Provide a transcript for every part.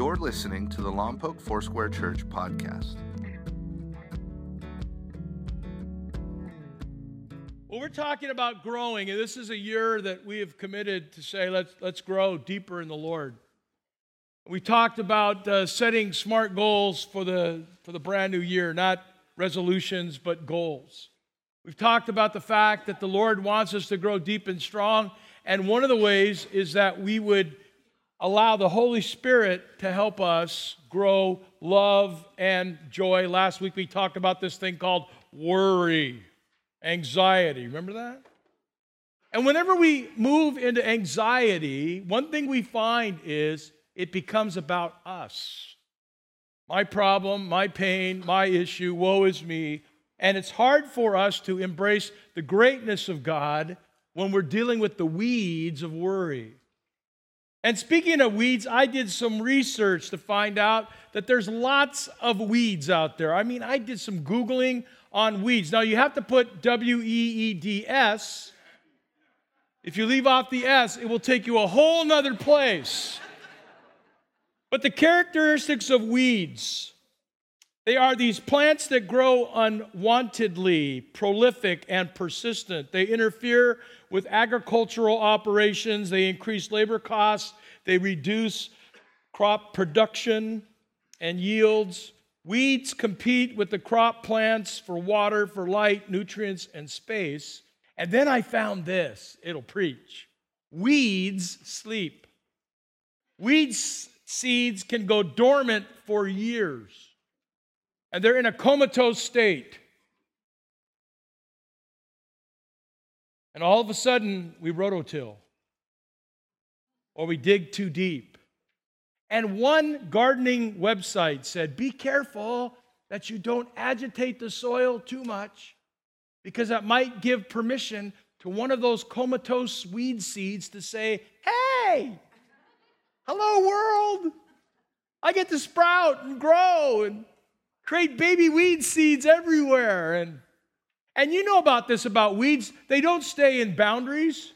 You're listening to the Lompoc Foursquare Church podcast. Well, we're talking about growing, and this is a year that we have committed to say, let's, let's grow deeper in the Lord. We talked about uh, setting smart goals for the, for the brand new year, not resolutions, but goals. We've talked about the fact that the Lord wants us to grow deep and strong, and one of the ways is that we would allow the Holy Spirit to help us grow love and joy. Last week we talked about this thing called worry, anxiety. Remember that? And whenever we move into anxiety, one thing we find is it becomes about us. My problem, my pain, my issue, woe is me. And it's hard for us to embrace the greatness of God when we're dealing with the weeds of worry. And speaking of weeds, I did some research to find out that there's lots of weeds out there. I mean, I did some Googling on weeds. Now, you have to put W E E D S. If you leave off the S, it will take you a whole nother place. But the characteristics of weeds they are these plants that grow unwantedly, prolific, and persistent. They interfere with agricultural operations, they increase labor costs, they reduce crop production and yields. Weeds compete with the crop plants for water, for light, nutrients, and space. And then I found this it'll preach. Weeds sleep. Weeds seeds can go dormant for years, and they're in a comatose state. And all of a sudden, we rototill or we dig too deep. And one gardening website said, Be careful that you don't agitate the soil too much because that might give permission to one of those comatose weed seeds to say, Hey, hello, world. I get to sprout and grow and create baby weed seeds everywhere. And and you know about this about weeds, they don't stay in boundaries.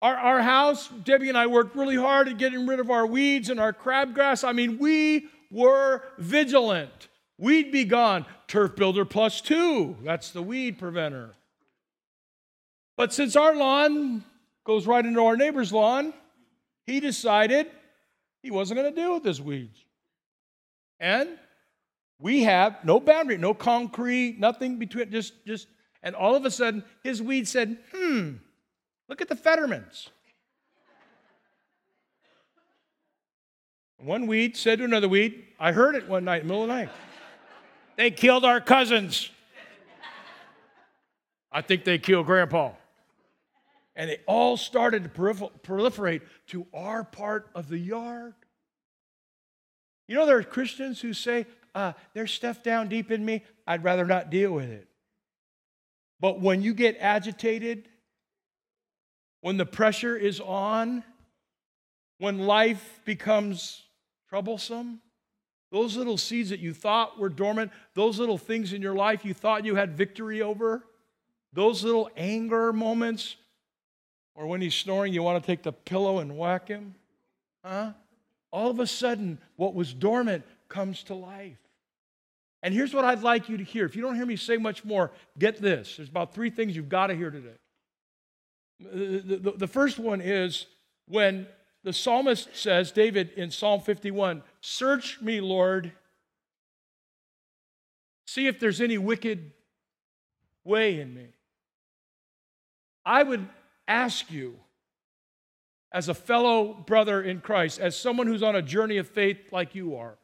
Our, our house, Debbie and I worked really hard at getting rid of our weeds and our crabgrass. I mean, we were vigilant. Weed be gone. Turf builder plus two. That's the weed preventer. But since our lawn goes right into our neighbor's lawn, he decided he wasn't going to deal with his weeds. And we have no boundary, no concrete, nothing between, just, just, and all of a sudden, his weed said, hmm, look at the Fettermans. One weed said to another weed, I heard it one night, middle of the night. They killed our cousins. I think they killed Grandpa. And they all started to proliferate to our part of the yard. You know, there are Christians who say, uh, there's stuff down deep in me, I'd rather not deal with it. But when you get agitated, when the pressure is on, when life becomes troublesome, those little seeds that you thought were dormant, those little things in your life you thought you had victory over, those little anger moments, or when he's snoring, you want to take the pillow and whack him, huh? All of a sudden, what was dormant comes to life. And here's what I'd like you to hear. If you don't hear me say much more, get this. There's about three things you've got to hear today. The, the, the first one is when the psalmist says, David in Psalm 51, Search me, Lord. See if there's any wicked way in me. I would ask you, as a fellow brother in Christ, as someone who's on a journey of faith like you are,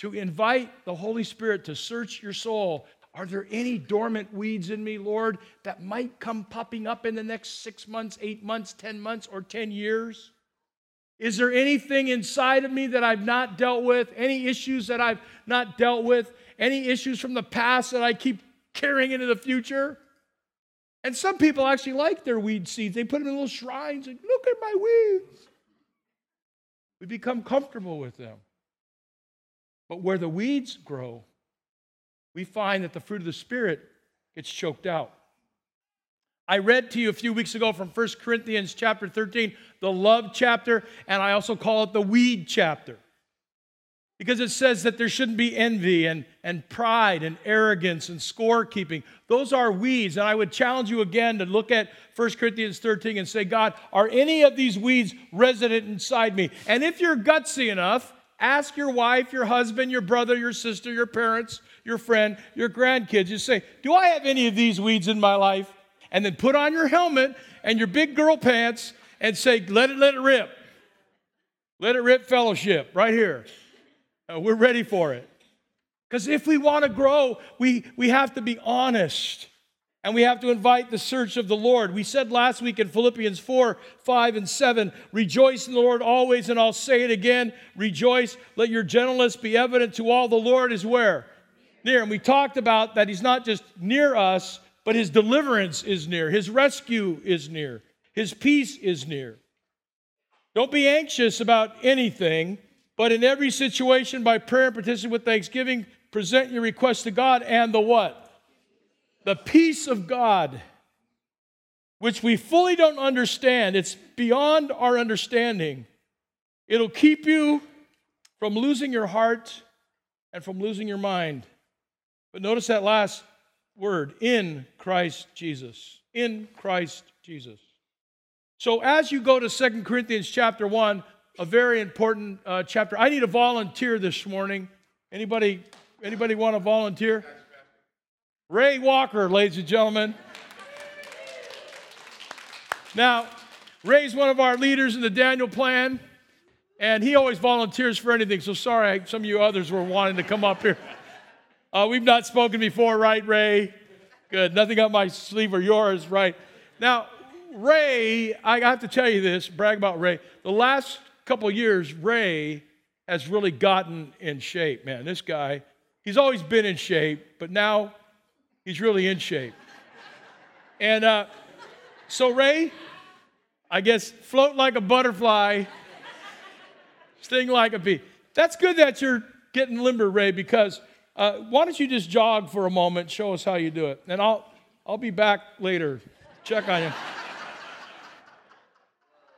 to invite the Holy Spirit to search your soul. Are there any dormant weeds in me, Lord, that might come popping up in the next six months, eight months, 10 months, or 10 years? Is there anything inside of me that I've not dealt with? Any issues that I've not dealt with? Any issues from the past that I keep carrying into the future? And some people actually like their weed seeds. They put them in little shrines and look at my weeds. We become comfortable with them. But where the weeds grow, we find that the fruit of the Spirit gets choked out. I read to you a few weeks ago from 1 Corinthians chapter 13, the love chapter, and I also call it the weed chapter. Because it says that there shouldn't be envy and, and pride and arrogance and scorekeeping. Those are weeds. And I would challenge you again to look at 1 Corinthians 13 and say, God, are any of these weeds resident inside me? And if you're gutsy enough, ask your wife, your husband, your brother, your sister, your parents, your friend, your grandkids. You say, Do I have any of these weeds in my life? And then put on your helmet and your big girl pants and say, Let it, let it rip. Let it rip fellowship right here. Uh, we're ready for it. Because if we want to grow, we, we have to be honest and we have to invite the search of the Lord. We said last week in Philippians 4, 5, and 7 Rejoice in the Lord always, and I'll say it again rejoice. Let your gentleness be evident to all. The Lord is where? Near. And we talked about that He's not just near us, but His deliverance is near, His rescue is near, His peace is near. Don't be anxious about anything, but in every situation, by prayer and petition with thanksgiving, present your request to God and the what? The peace of God, which we fully don't understand. It's beyond our understanding. It'll keep you from losing your heart and from losing your mind. But notice that last word in Christ Jesus. In Christ Jesus. So as you go to Second Corinthians chapter 1, a very important uh, chapter. I need a volunteer this morning. Anybody anybody want to volunteer? Ray Walker, ladies and gentlemen. Now, Ray's one of our leaders in the Daniel plan, and he always volunteers for anything. So sorry, some of you others were wanting to come up here. Uh, we've not spoken before, right, Ray? Good. Nothing on my sleeve or yours, right? Now, Ray, I have to tell you this, brag about Ray. The last couple years, Ray has really gotten in shape, man. This guy, he's always been in shape, but now he's really in shape. And uh, so, Ray, I guess float like a butterfly, sting like a bee. That's good that you're getting limber, Ray, because uh, why don't you just jog for a moment, show us how you do it, and I'll I'll be back later, check on you.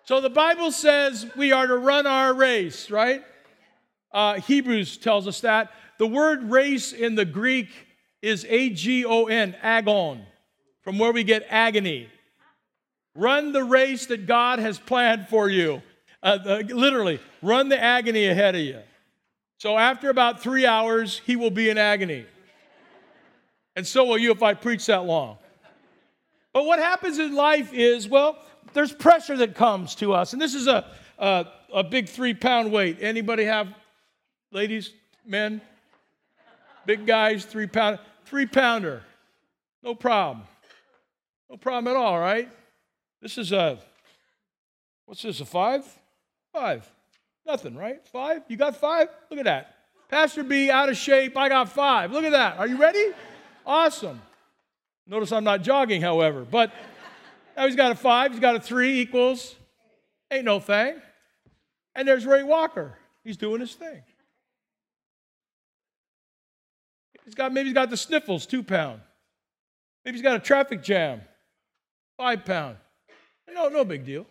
So the Bible says we are to run our race, right? Uh, Hebrews tells us that. The word race in the Greek is A G O N, agon, from where we get agony. Run the race that God has planned for you. Uh, literally, run the agony ahead of you. So after about three hours, he will be in agony. And so will you if I preach that long. But what happens in life is, well, there's pressure that comes to us. And this is a, a, a big three pound weight. Anybody have, ladies, men, big guys, three pound, three pounder. No problem. No problem at all, right? This is a, what's this, a five? Five. Nothing, right? Five? You got five? Look at that. Pastor B out of shape. I got five. Look at that. Are you ready? Awesome. Notice I'm not jogging, however, but now he's got a five, he's got a three equals, ain't no thing. And there's Ray Walker. He's doing his thing. He's got maybe he's got the sniffles, two pound. Maybe he's got a traffic jam, five pound. No, no big deal.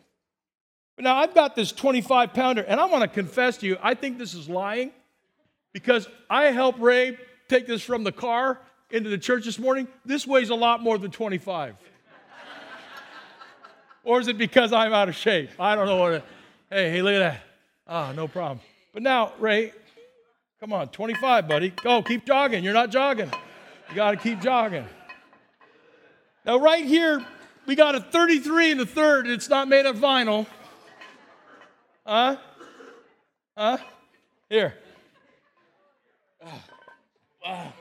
But now I've got this 25 pounder, and I want to confess to you, I think this is lying because I helped Ray take this from the car into the church this morning. This weighs a lot more than 25. Or is it because I'm out of shape? I don't know what it, Hey, hey, look at that. Ah, oh, no problem. But now, Ray, come on, 25, buddy. Go, keep jogging. You're not jogging. You got to keep jogging. Now, right here, we got a 33 in the third, and it's not made of vinyl. Huh? Huh? Here. Ah. Ah.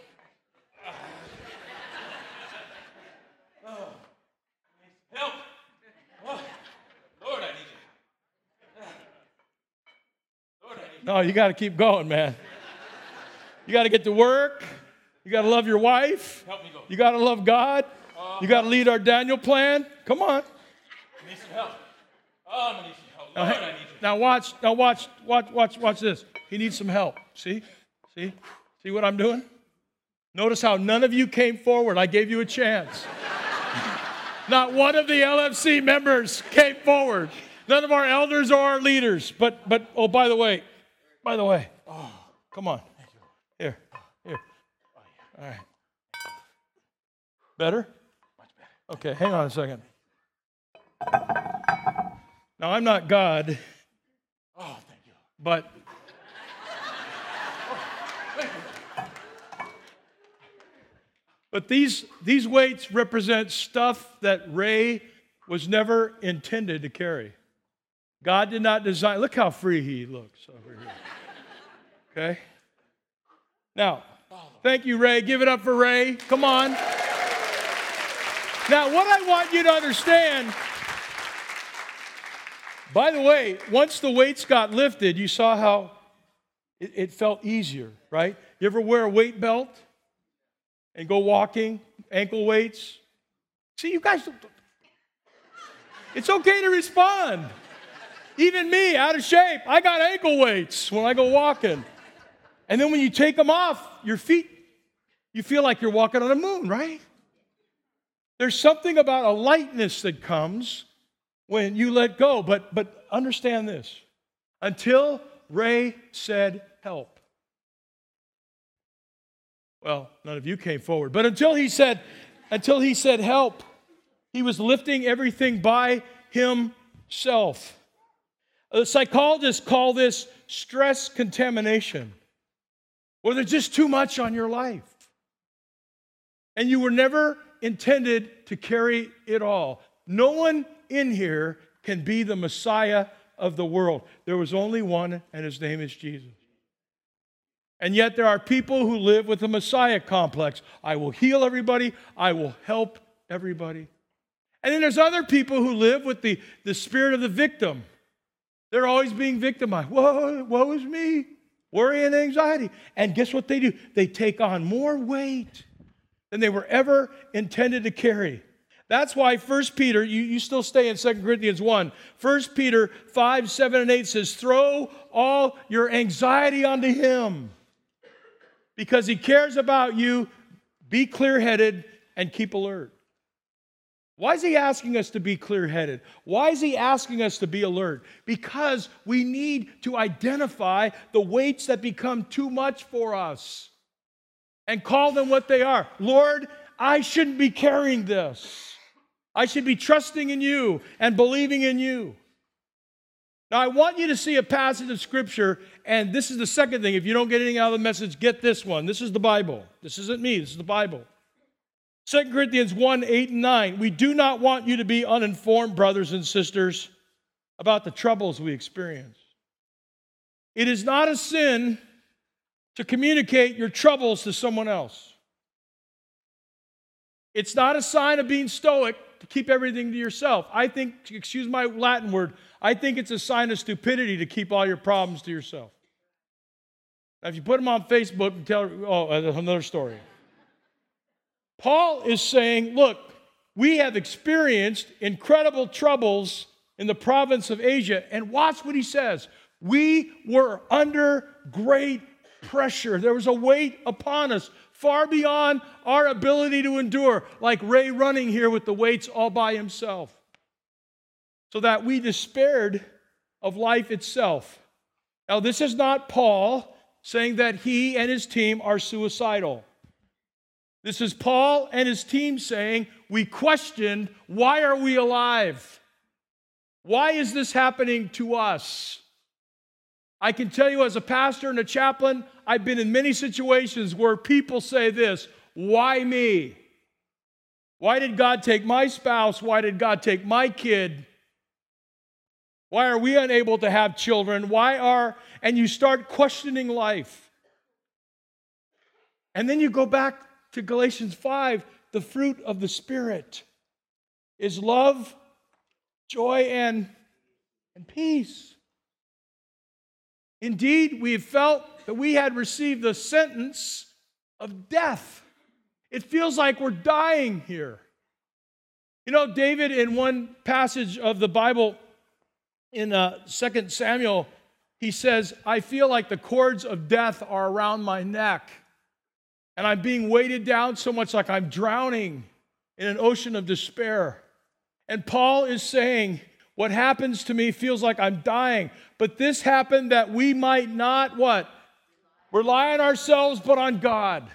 No, you got to keep going, man. You got to get to work. You got to love your wife. Help me go. You got to love God. Uh, you got to lead our Daniel plan. Come on. I need some help. Oh, I'm gonna need some help. Lord, now, I need you. now watch. Now watch. Watch. Watch. Watch this. He needs some help. See? See? See what I'm doing? Notice how none of you came forward. I gave you a chance. Not one of the LFC members came forward. None of our elders or our leaders. But, but oh, by the way, by the way, oh, come on. Here, here. Oh, All right. Better? Much better. Okay, hang on a second. Now, I'm not God. Oh, thank you. But But these, these weights represent stuff that Ray was never intended to carry. God did not design, look how free he looks over here. Okay? Now, thank you, Ray. Give it up for Ray. Come on. Now, what I want you to understand by the way, once the weights got lifted, you saw how it, it, felt easier, right? You ever wear a weight belt and go walking, ankle weights? See, you guys, it's okay to respond. Even me, out of shape, I got ankle weights when I go walking. And then when you take them off, your feet, you feel like you're walking on the moon, right? There's something about a lightness that comes when you let go. But, but understand this until Ray said, Help. Well, none of you came forward, but until he said, until he said help, he was lifting everything by himself. Psychologists call this stress contamination, where there's just too much on your life. And you were never intended to carry it all. No one in here can be the Messiah of the world. There was only one, and his name is Jesus. And yet, there are people who live with a Messiah complex. I will heal everybody, I will help everybody. And then there's other people who live with the, the spirit of the victim. They're always being victimized. Whoa, woe is me. Worry and anxiety. And guess what they do? They take on more weight than they were ever intended to carry. That's why 1 Peter, you, you still stay in 2 Corinthians 1. 1 Peter 5, 7, and 8 says, Throw all your anxiety onto him because he cares about you. Be clear headed and keep alert. Why is he asking us to be clear headed? Why is he asking us to be alert? Because we need to identify the weights that become too much for us and call them what they are. Lord, I shouldn't be carrying this. I should be trusting in you and believing in you. Now, I want you to see a passage of scripture, and this is the second thing. If you don't get anything out of the message, get this one. This is the Bible. This isn't me, this is the Bible. 2 Corinthians 1 8 and 9. We do not want you to be uninformed, brothers and sisters, about the troubles we experience. It is not a sin to communicate your troubles to someone else. It's not a sign of being stoic to keep everything to yourself. I think, excuse my Latin word, I think it's a sign of stupidity to keep all your problems to yourself. Now, if you put them on Facebook and tell, oh, uh, another story. Paul is saying, look, we have experienced incredible troubles in the province of Asia. And watch what he says. We were under great pressure. There was a weight upon us far beyond our ability to endure, like Ray running here with the weights all by himself, so that we despaired of life itself. Now, this is not Paul saying that he and his team are suicidal. This is Paul and his team saying, We questioned, why are we alive? Why is this happening to us? I can tell you, as a pastor and a chaplain, I've been in many situations where people say this Why me? Why did God take my spouse? Why did God take my kid? Why are we unable to have children? Why are, and you start questioning life. And then you go back to Galatians 5 the fruit of the Spirit is love, joy, and, and peace. Indeed, we have felt that we had received the sentence of death. It feels like we're dying here. You know, David, in one passage of the Bible in uh, 2 Samuel, he says, I feel like the cords of death are around my neck, and I'm being weighted down so much like I'm drowning in an ocean of despair. And Paul is saying, What happens to me feels like I'm dying. But this happened that we might not what? Rely on ourselves, but on God.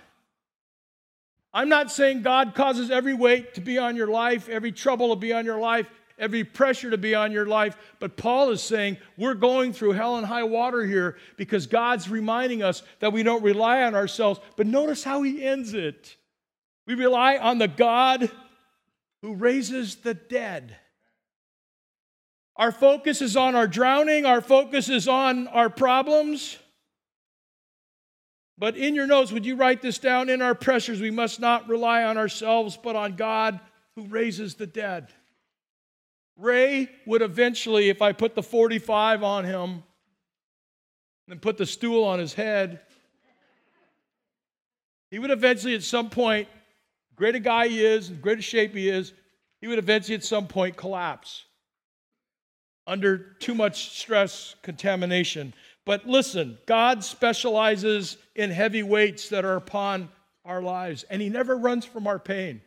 I'm not saying God causes every weight to be on your life, every trouble to be on your life, every pressure to be on your life. But Paul is saying we're going through hell and high water here because God's reminding us that we don't rely on ourselves. But notice how he ends it. We rely on the God who raises the dead. Our focus is on our drowning, our focus is on our problems. But in your notes, would you write this down? In our pressures, we must not rely on ourselves, but on God who raises the dead. Ray would eventually, if I put the 45 on him and put the stool on his head, he would eventually, at some point, great a guy he is, great a shape he is, he would eventually, at some point, collapse under too much stress, contamination. But listen, God specializes in heavy weights that are upon our lives, and He never runs from our pain.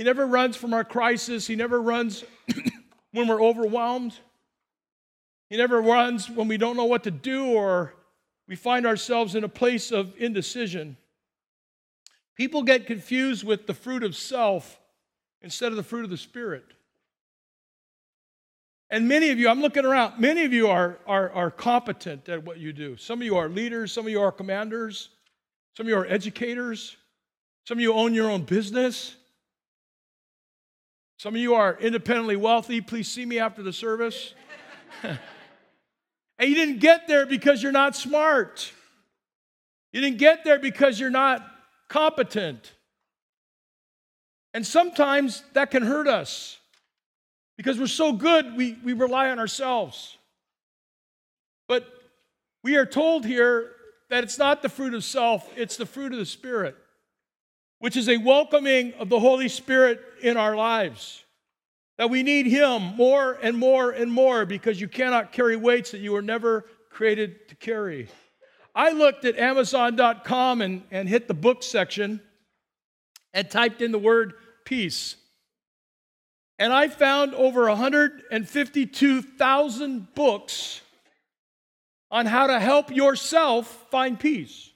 He never runs from our crisis. He never runs when we're overwhelmed. He never runs when we don't know what to do or we find ourselves in a place of indecision. People get confused with the fruit of self instead of the fruit of the Spirit. And many of you, I'm looking around, many of you are, are, are competent at what you do. Some of you are leaders, some of you are commanders, some of you are educators, some of you own your own business. Some of you are independently wealthy. Please see me after the service. and you didn't get there because you're not smart. You didn't get there because you're not competent. And sometimes that can hurt us. Because we're so good, we, we rely on ourselves. But we are told here that it's not the fruit of self, it's the fruit of the Spirit, which is a welcoming of the Holy Spirit in our lives. That we need Him more and more and more because you cannot carry weights that you were never created to carry. I looked at Amazon.com and, and hit the book section and typed in the word peace. And I found over 152,000 books on how to help yourself find peace.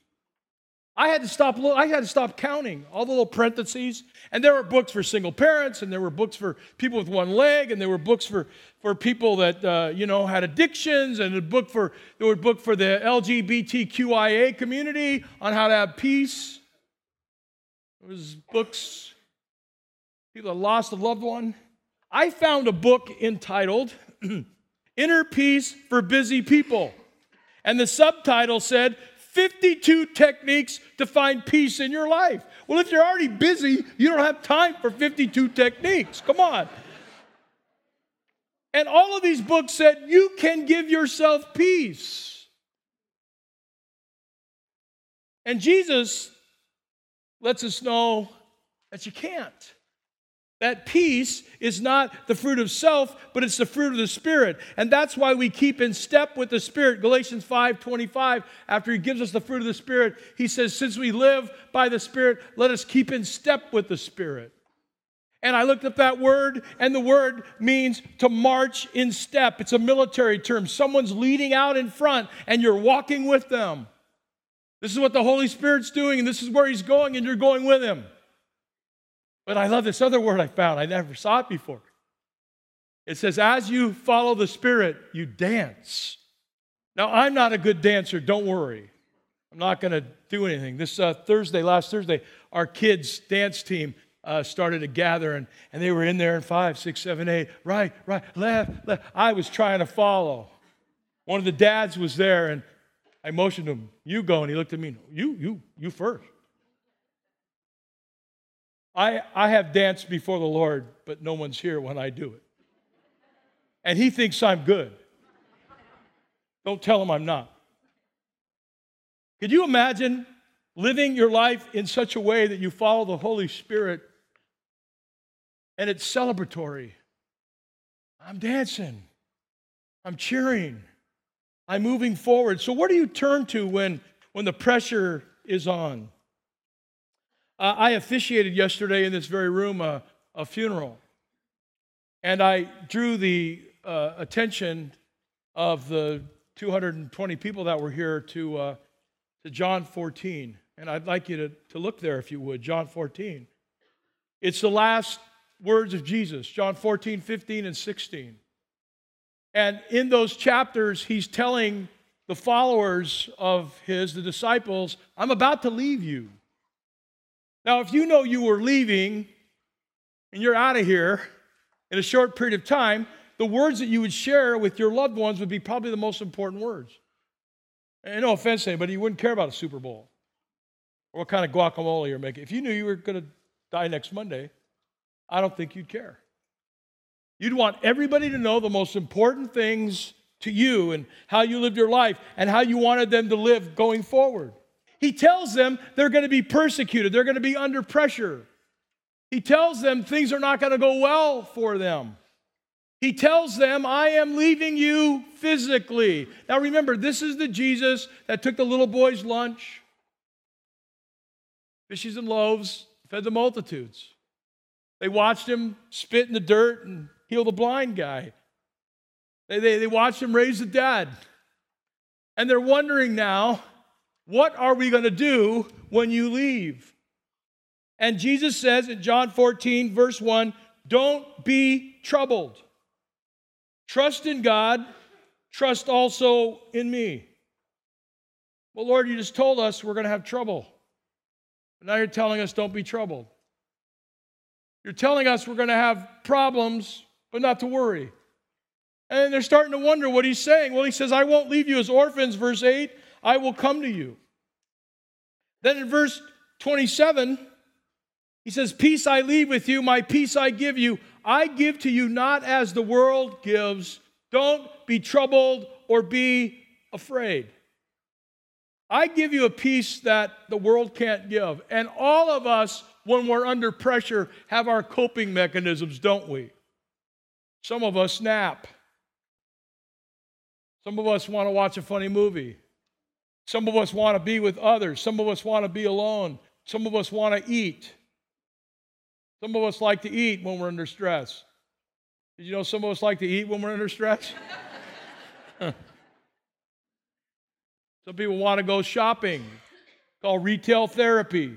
I had to stop I had to stop counting all the little parentheses. And there were books for single parents, and there were books for people with one leg, and there were books for, for people that uh, you know had addictions, and a book for there were book for the LGBTQIA community on how to have peace. There was books, people that lost a loved one. I found a book entitled Inner Peace for Busy People. And the subtitle said 52 techniques to find peace in your life. Well, if you're already busy, you don't have time for 52 techniques. Come on. And all of these books said you can give yourself peace. And Jesus lets us know that you can't. That peace is not the fruit of self, but it's the fruit of the Spirit. And that's why we keep in step with the Spirit. Galatians 5 25, after he gives us the fruit of the Spirit, he says, Since we live by the Spirit, let us keep in step with the Spirit. And I looked up that word, and the word means to march in step. It's a military term. Someone's leading out in front, and you're walking with them. This is what the Holy Spirit's doing, and this is where He's going, and you're going with Him. But I love this other word I found. I never saw it before. It says, as you follow the Spirit, you dance. Now, I'm not a good dancer, don't worry. I'm not going to do anything. This uh, Thursday, last Thursday, our kids' dance team uh, started to gather, and, and they were in there in five, six, seven, eight, right, right, left, left. I was trying to follow. One of the dads was there, and I motioned him, You go. And he looked at me, You, you, you first. I, I have danced before the Lord, but no one's here when I do it. And he thinks I'm good. Don't tell him I'm not. Could you imagine living your life in such a way that you follow the Holy Spirit and it's celebratory? I'm dancing, I'm cheering, I'm moving forward. So, where do you turn to when, when the pressure is on? I officiated yesterday in this very room a, a funeral. And I drew the uh, attention of the 220 people that were here to, uh, to John 14. And I'd like you to, to look there if you would, John 14. It's the last words of Jesus, John 14, 15, and 16. And in those chapters, he's telling the followers of his, the disciples, I'm about to leave you. Now, if you know you were leaving and you're out of here in a short period of time, the words that you would share with your loved ones would be probably the most important words. And no offense to anybody, you wouldn't care about a Super Bowl or what kind of guacamole you're making. If you knew you were going to die next Monday, I don't think you'd care. You'd want everybody to know the most important things to you and how you lived your life and how you wanted them to live going forward. He tells them they're going to be persecuted, they're going to be under pressure. He tells them things are not going to go well for them. He tells them, I am leaving you physically. Now remember, this is the Jesus that took the little boy's lunch, fishes and loaves, fed the multitudes. They watched him spit in the dirt and heal the blind guy. They, they, they watched him raise the dead. And they're wondering now, what are we going to do when you leave? And Jesus says in John 14, verse 1, don't be troubled. Trust in God, trust also in me. Well, Lord, you just told us we're going to have trouble. But now you're telling us don't be troubled. You're telling us we're going to have problems, but not to worry. And they're starting to wonder what he's saying. Well, he says, I won't leave you as orphans, verse 8, I will come to you. Then in verse 27, he says, Peace I leave with you, my peace I give you. I give to you not as the world gives. Don't be troubled or be afraid. I give you a peace that the world can't give. And all of us, when we're under pressure, have our coping mechanisms, don't we? Some of us nap. Some of us want to watch a funny movie. Some of us want to be with others. Some of us want to be alone. Some of us want to eat. Some of us like to eat when we're under stress. Did you know some of us like to eat when we're under stress? some people want to go shopping, called retail therapy,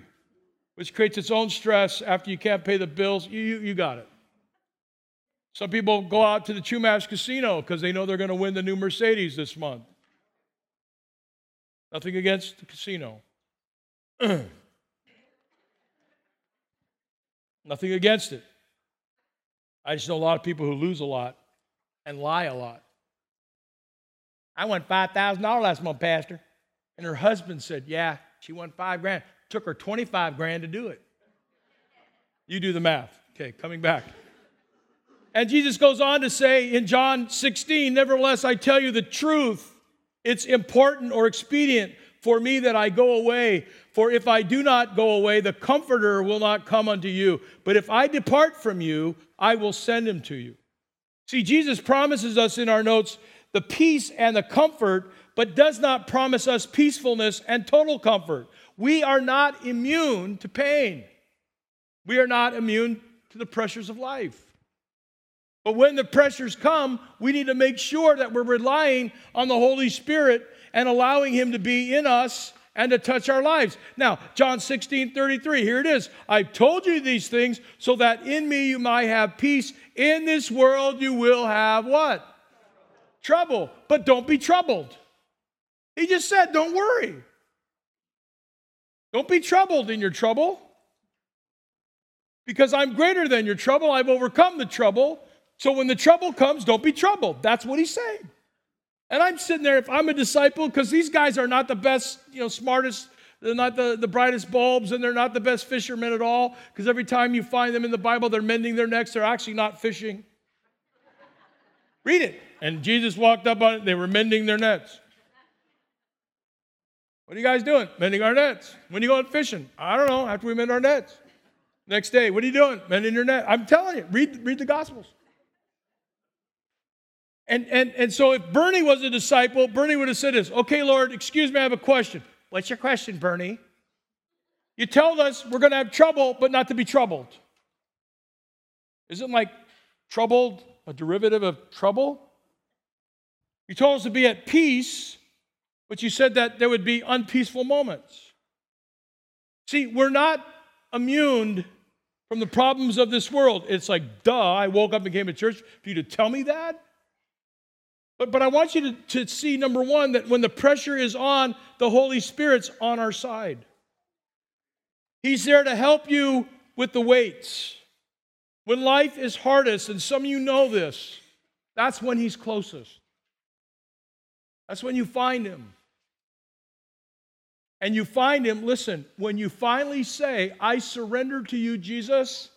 which creates its own stress after you can't pay the bills. You, you, you got it. Some people go out to the Chumash Casino because they know they're going to win the new Mercedes this month. Nothing against the casino. Nothing against it. I just know a lot of people who lose a lot and lie a lot. I won $5,000 last month, Pastor. And her husband said, Yeah, she won five grand. Took her 25 grand to do it. You do the math. Okay, coming back. And Jesus goes on to say in John 16, Nevertheless, I tell you the truth. It's important or expedient for me that I go away. For if I do not go away, the Comforter will not come unto you. But if I depart from you, I will send him to you. See, Jesus promises us in our notes the peace and the comfort, but does not promise us peacefulness and total comfort. We are not immune to pain, we are not immune to the pressures of life. But when the pressures come, we need to make sure that we're relying on the Holy Spirit and allowing Him to be in us and to touch our lives. Now, John 16 33, here it is. I've told you these things so that in me you might have peace. In this world you will have what? Trouble. But don't be troubled. He just said, don't worry. Don't be troubled in your trouble. Because I'm greater than your trouble. I've overcome the trouble. So when the trouble comes, don't be troubled. That's what he's saying. And I'm sitting there, if I'm a disciple, because these guys are not the best, you know, smartest, they're not the, the brightest bulbs, and they're not the best fishermen at all, because every time you find them in the Bible, they're mending their nets. They're actually not fishing. Read it. And Jesus walked up on it, they were mending their nets. What are you guys doing? Mending our nets. When are you going fishing? I don't know, after we mend our nets. Next day, what are you doing? Mending your net. I'm telling you, read, read the Gospels. And, and, and so if Bernie was a disciple, Bernie would have said this Okay, Lord, excuse me, I have a question. What's your question, Bernie? You told us we're going to have trouble, but not to be troubled. Isn't like troubled, a derivative of trouble. You told us to be at peace, but you said that there would be unpeaceful moments. See, we're not immune from the problems of this world. It's like, duh, I woke up and came to church for you to tell me that? But, but I want you to, to see, number one, that when the pressure is on, the Holy Spirit's on our side. He's there to help you with the weights. When life is hardest, and some of you know this, that's when He's closest. That's when you find Him. And you find Him, listen, when you finally say, I surrender to you, Jesus.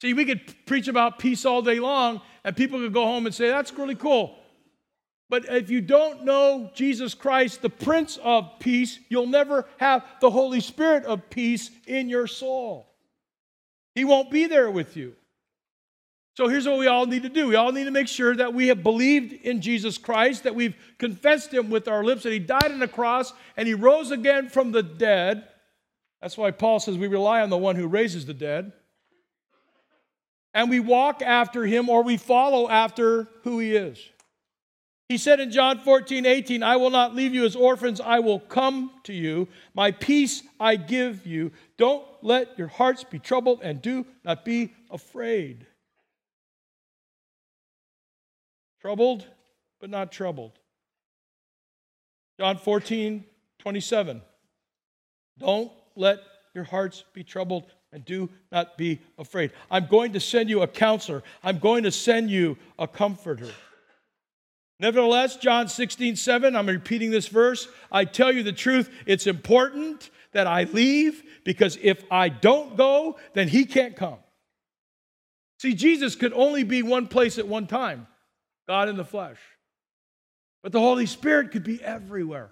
See, we could preach about peace all day long, and people could go home and say, That's really cool. But if you don't know Jesus Christ, the Prince of Peace, you'll never have the Holy Spirit of peace in your soul. He won't be there with you. So here's what we all need to do. We all need to make sure that we have believed in Jesus Christ, that we've confessed him with our lips, that he died on the cross and he rose again from the dead. That's why Paul says we rely on the one who raises the dead. And we walk after him or we follow after who he is. He said in John 14, 18, I will not leave you as orphans, I will come to you. My peace I give you. Don't let your hearts be troubled and do not be afraid. Troubled, but not troubled. John 14, 27. Don't let your hearts be troubled and do not be afraid. I'm going to send you a counselor, I'm going to send you a comforter. Nevertheless, John 16, 7, I'm repeating this verse. I tell you the truth, it's important that I leave because if I don't go, then he can't come. See, Jesus could only be one place at one time. God in the flesh. But the Holy Spirit could be everywhere.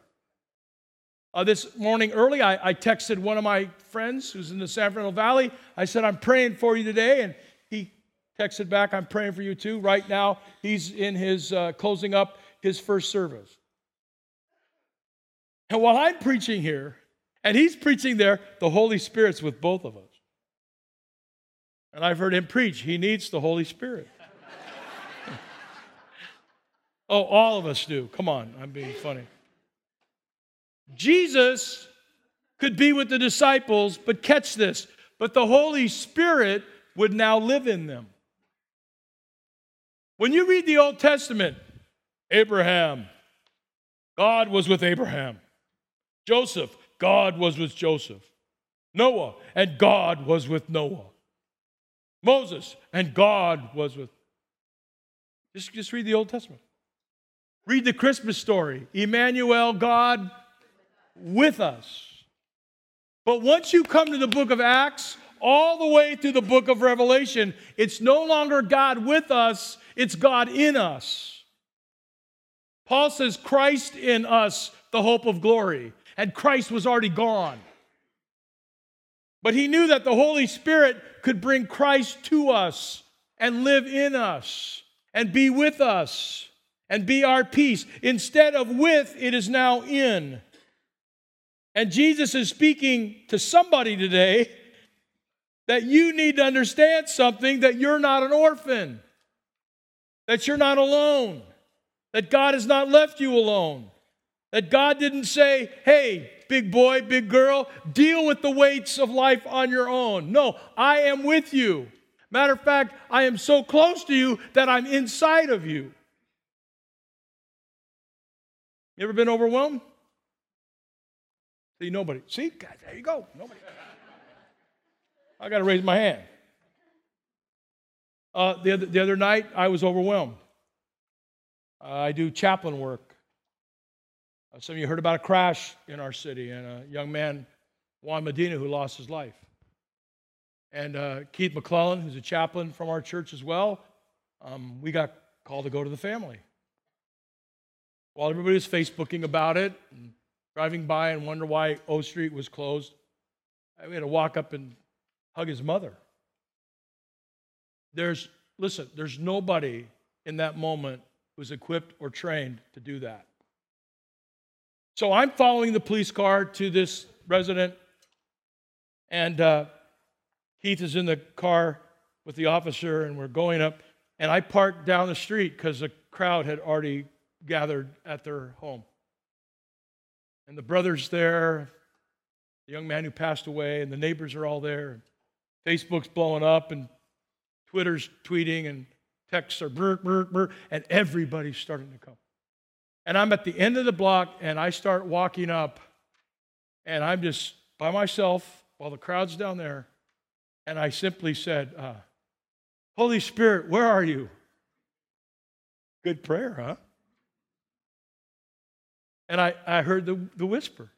Uh, this morning early, I, I, texted one of my friends who's in the San Fernando Valley. I said, I'm praying for you today. And he texted back, I'm praying for you too. Right now, he's in his uh, closing up his first service. And while I'm preaching here, and he's preaching there, the Holy Spirit's with both of us. And I've heard him preach, he needs the Holy Spirit. Oh, all of us do. Come on, I'm being funny. Jesus could be with the disciples, but catch this, but the Holy Spirit would now live in them. When you read the Old Testament, Abraham, God was with Abraham. Joseph, God was with Joseph. Noah, and God was with Noah. Moses, and God was with. Just, just read the Old Testament. Read the Christmas story Emmanuel, God with us. But once you come to the book of Acts, all the way through the book of Revelation, it's no longer God with us, it's God in us. Paul says, Christ in us, the hope of glory. And Christ was already gone. But he knew that the Holy Spirit could bring Christ to us and live in us and be with us and be our peace. Instead of with, it is now in. And Jesus is speaking to somebody today that you need to understand something that you're not an orphan, that you're not alone, that God has not left you alone, that God didn't say, hey, big boy, big girl, deal with the weights of life on your own. No, I am with you. Matter of fact, I am so close to you that I'm inside of you. You ever been overwhelmed? See, nobody. See, God, there you go. Nobody. I got to raise my hand. Uh, the, other, the other night, I was overwhelmed. Uh, I do chaplain work. Uh, some of you heard about a crash in our city and a young man, Juan Medina, who lost his life. And uh, Keith McClellan, who's a chaplain from our church as well, um, we got called to go to the family while everybody was Facebooking about it and driving by and wonder why O Street was closed, I had to walk up and hug his mother. There's, listen, there's nobody in that moment who's equipped or trained to do that. So I'm following the police car to this resident, and uh, Keith is in the car with the officer, and we're going up. And I parked down the street because the crowd had already gathered at their home. And the brother's there, the young man who passed away, and the neighbors are all there. Facebook's blowing up, and Twitter's tweeting, and texts are brr, brr, brr, and everybody's starting to come. And I'm at the end of the block, and I start walking up, and I'm just by myself while the crowd's down there. And I simply said, uh, Holy Spirit, where are you? Good prayer, huh? And I, I heard the, the whisper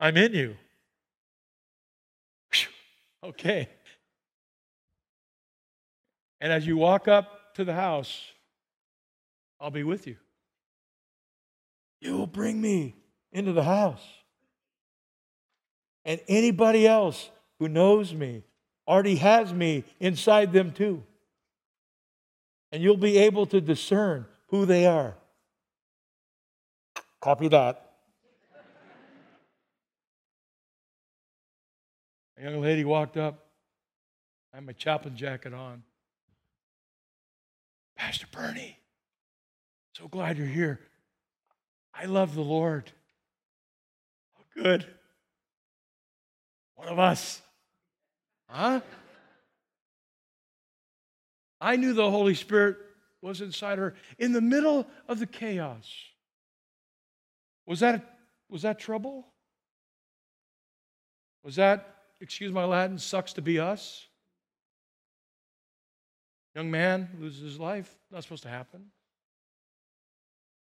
I'm in you. Okay. And as you walk up to the house, I'll be with you. You will bring me into the house. And anybody else who knows me already has me inside them too. And you'll be able to discern who they are. Copy that. A young lady walked up. I had my chaplain jacket on. Pastor Bernie, so glad you're here. I love the Lord. Oh, good. One of us. Huh? I knew the Holy Spirit was inside her in the middle of the chaos. Was that, was that trouble? Was that, excuse my Latin, sucks to be us? Young man loses his life. Not supposed to happen.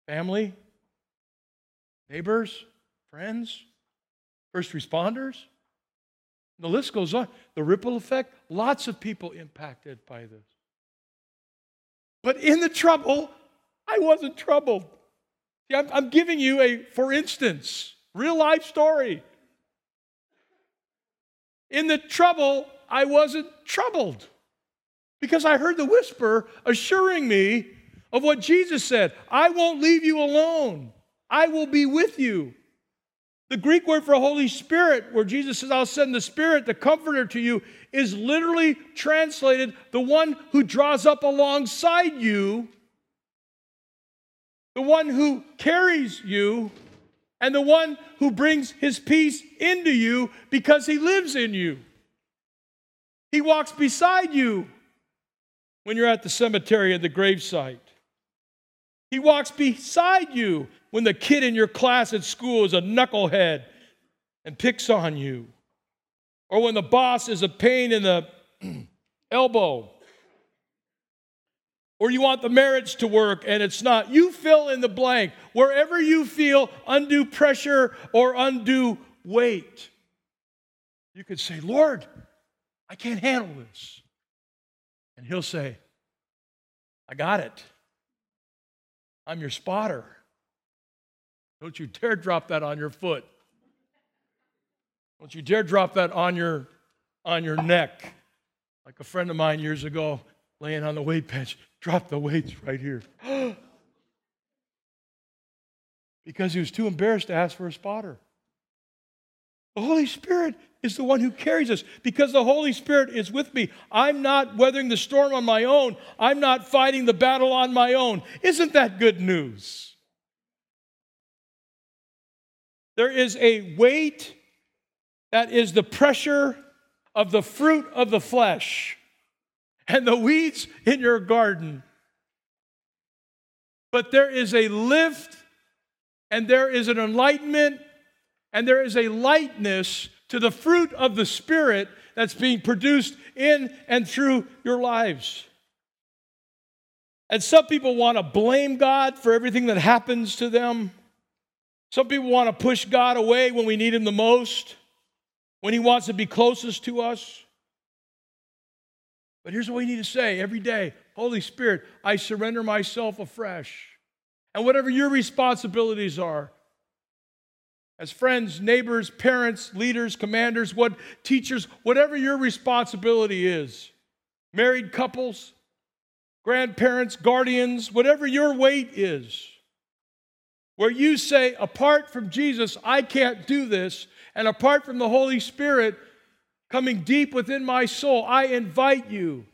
Family, neighbors, friends, first responders. The list goes on. The ripple effect, lots of people impacted by this. But in the trouble, I wasn't troubled. See, I'm, I'm giving you a, for instance, real life story. In the trouble, I wasn't troubled because I heard the whisper assuring me of what Jesus said I won't leave you alone, I will be with you. The Greek word for Holy Spirit, where Jesus says, I'll send the Spirit, the Comforter to you, is literally translated the one who draws up alongside you, the one who carries you, and the one who brings his peace into you because he lives in you. He walks beside you when you're at the cemetery at the gravesite. He walks beside you when the kid in your class at school is a knucklehead and picks on you, or when the boss is a pain in the elbow, or you want the marriage to work and it's not. You fill in the blank wherever you feel undue pressure or undue weight. You could say, Lord, I can't handle this. And He'll say, I got it. I'm your spotter. Don't you dare drop that on your foot. Don't you dare drop that on your on your neck. Like a friend of mine years ago, laying on the weight bench, drop the weights right here. because he was too embarrassed to ask for a spotter. The Holy Spirit is the one who carries us because the Holy Spirit is with me. I'm not weathering the storm on my own. I'm not fighting the battle on my own. Isn't that good news? There is a weight that is the pressure of the fruit of the flesh and the weeds in your garden. But there is a lift and there is an enlightenment and there is a lightness to the fruit of the Spirit that's being produced in and through your lives. And some people want to blame God for everything that happens to them. Some people want to push God away when we need Him the most, when He wants to be closest to us. But here's what we need to say every day Holy Spirit, I surrender myself afresh. And whatever your responsibilities are, as friends, neighbors, parents, leaders, commanders, what teachers, whatever your responsibility is, married couples, grandparents, guardians, whatever your weight is, where you say, apart from Jesus, I can't do this, and apart from the Holy Spirit, coming deep within my soul, I invite you.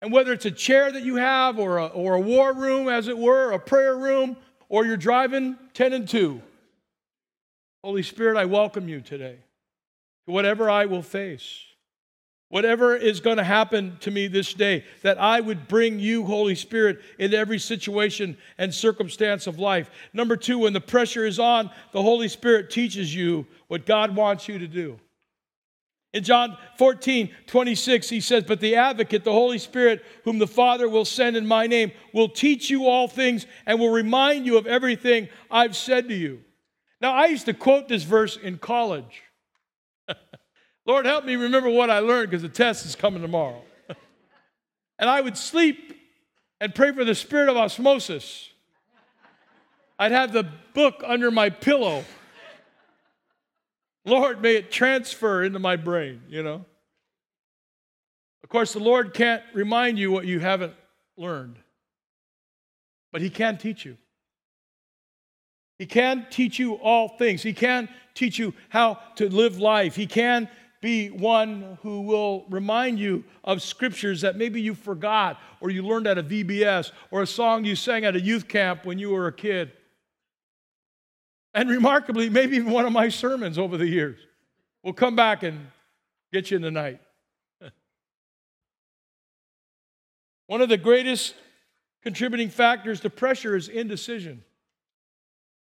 And whether it's a chair that you have, or a, or a war room, as it were, a prayer room, or you're driving 10 and 2, Holy Spirit, I welcome you today to whatever I will face whatever is going to happen to me this day, that I would bring you, Holy Spirit, into every situation and circumstance of life. Number two, when the pressure is on, the Holy Spirit teaches you what God wants you to do. In John 14, 26, he says, But the advocate, the Holy Spirit, whom the Father will send in my name, will teach you all things and will remind you of everything I've said to you. Now, I used to quote this verse in college. Lord, help me remember what I learned because the test is coming tomorrow. and I would sleep and pray for the spirit of osmosis. I'd have the book under my pillow. Lord, may it transfer into my brain, you know. Of course, the Lord can't remind you what you haven't learned, but He can teach you. He can teach you all things. He can teach you how to live life. He can be one who will remind you of scriptures that maybe you forgot or you learned at a VBS or a song you sang at a youth camp when you were a kid. And remarkably, maybe even one of my sermons over the years We'll come back and get you in the night. one of the greatest contributing factors to pressure is indecision.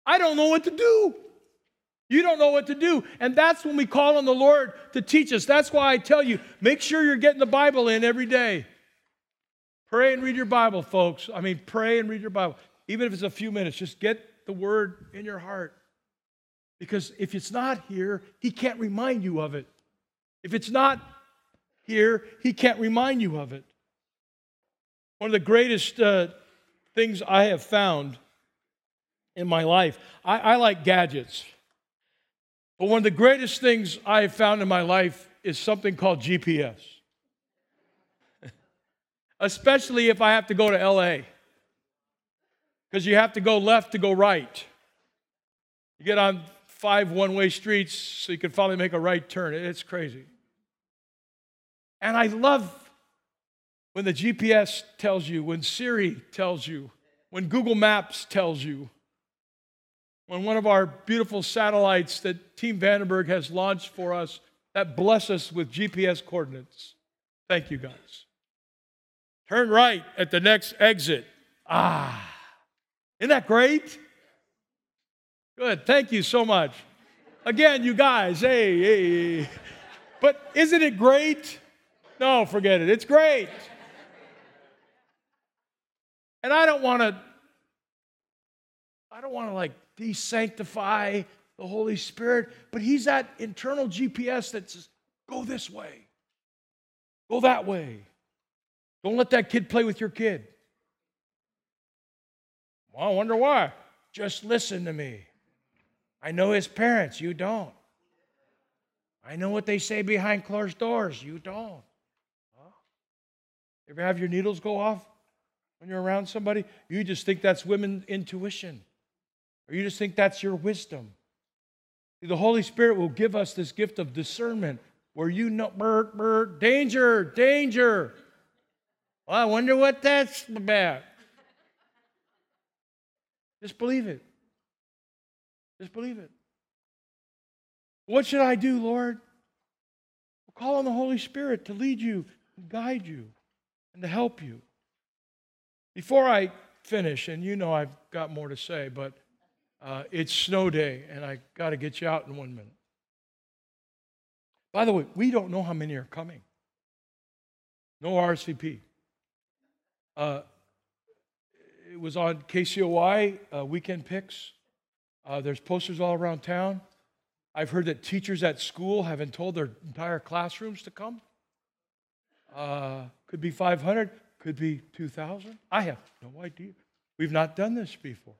I don't know what to do. You don't know what to do. And that's when we call on the Lord to teach us. That's why I tell you make sure you're getting the Bible in every day. Pray and read your Bible, folks. I mean, pray and read your Bible. Even if it's a few minutes, just get the word in your heart. Because if it's not here, He can't remind you of it. If it's not here, He can't remind you of it. One of the greatest uh, things I have found in my life, I, I like gadgets. But one of the greatest things I have found in my life is something called GPS. Especially if I have to go to LA. Because you have to go left to go right. You get on five one way streets so you can finally make a right turn. It's crazy. And I love when the GPS tells you, when Siri tells you, when Google Maps tells you, when one of our beautiful satellites that Team Vandenberg has launched for us that bless us with GPS coordinates. Thank you, guys. Turn right at the next exit. Ah, isn't that great? Good. Thank you so much. Again, you guys, hey, hey. But isn't it great? No, forget it. It's great. And I don't want to, I don't want to like de-sanctify the Holy Spirit, but He's that internal GPS that says, go this way, go that way. Don't let that kid play with your kid. Well, I wonder why. Just listen to me. I know his parents, you don't. I know what they say behind closed doors, you don't. Huh? Ever have your needles go off when you're around somebody? You just think that's women intuition. Or you just think that's your wisdom. The Holy Spirit will give us this gift of discernment where you know, burr, burr, danger, danger. Well, I wonder what that's about. Just believe it. Just believe it. What should I do, Lord? call on the Holy Spirit to lead you, guide you, and to help you. Before I finish, and you know I've got more to say, but uh, it's snow day, and I got to get you out in one minute. By the way, we don't know how many are coming. No RSVP. Uh, it was on KCOY uh, weekend picks. Uh, there's posters all around town. I've heard that teachers at school have been told their entire classrooms to come. Uh, could be 500, could be 2,000. I have no idea. We've not done this before.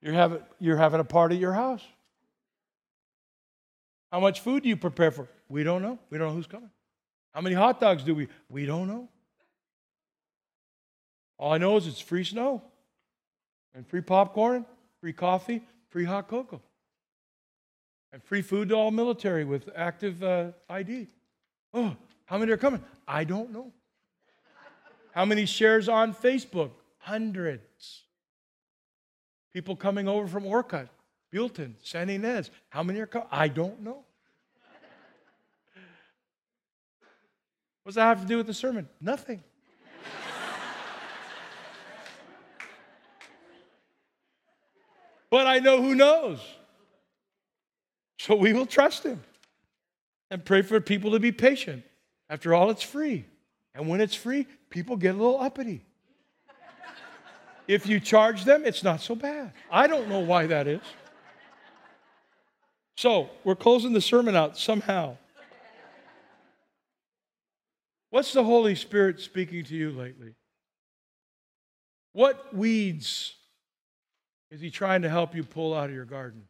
You're having, you're having a party at your house. How much food do you prepare for? We don't know. We don't know who's coming. How many hot dogs do we? We don't know. All I know is it's free snow and free popcorn, free coffee, free hot cocoa. And free food to all military with active uh, ID. Oh, how many are coming? I don't know. How many shares on Facebook? Hundreds. People coming over from Orcutt, Buellton, San Ynez. How many are coming? I don't know. What does that have to do with the sermon? Nothing. But I know who knows. So we will trust him and pray for people to be patient. After all, it's free. And when it's free, people get a little uppity. If you charge them, it's not so bad. I don't know why that is. So we're closing the sermon out somehow. What's the Holy Spirit speaking to you lately? What weeds is He trying to help you pull out of your garden?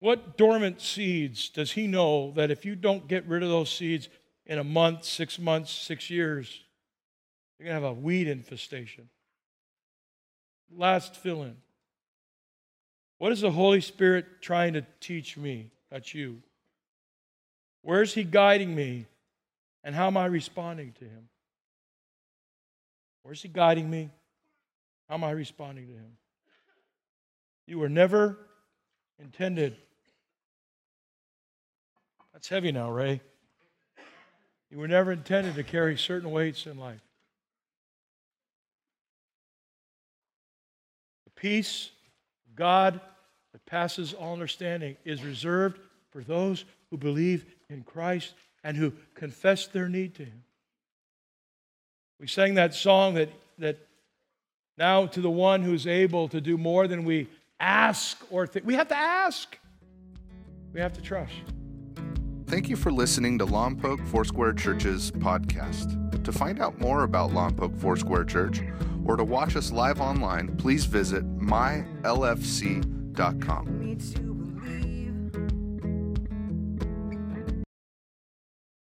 What dormant seeds does He know that if you don't get rid of those seeds in a month, six months, six years, you're going to have a weed infestation? Last fill in. What is the Holy Spirit trying to teach me? That's you. Where's He guiding me? And how am I responding to Him? Where's He guiding me? How am I responding to Him? You were never intended. That's heavy now, Ray. You were never intended to carry certain weights in life. The peace of God that passes all understanding is reserved for those who believe in Christ and who confess their need to Him. We sang that song that, that now to the one who's able to do more than we ask or think. We have to ask, we have to trust. Thank you for listening to Lompoc Foursquare Church's podcast. To find out more about Lompoc Foursquare Church or to watch us live online, please visit mylfc.com.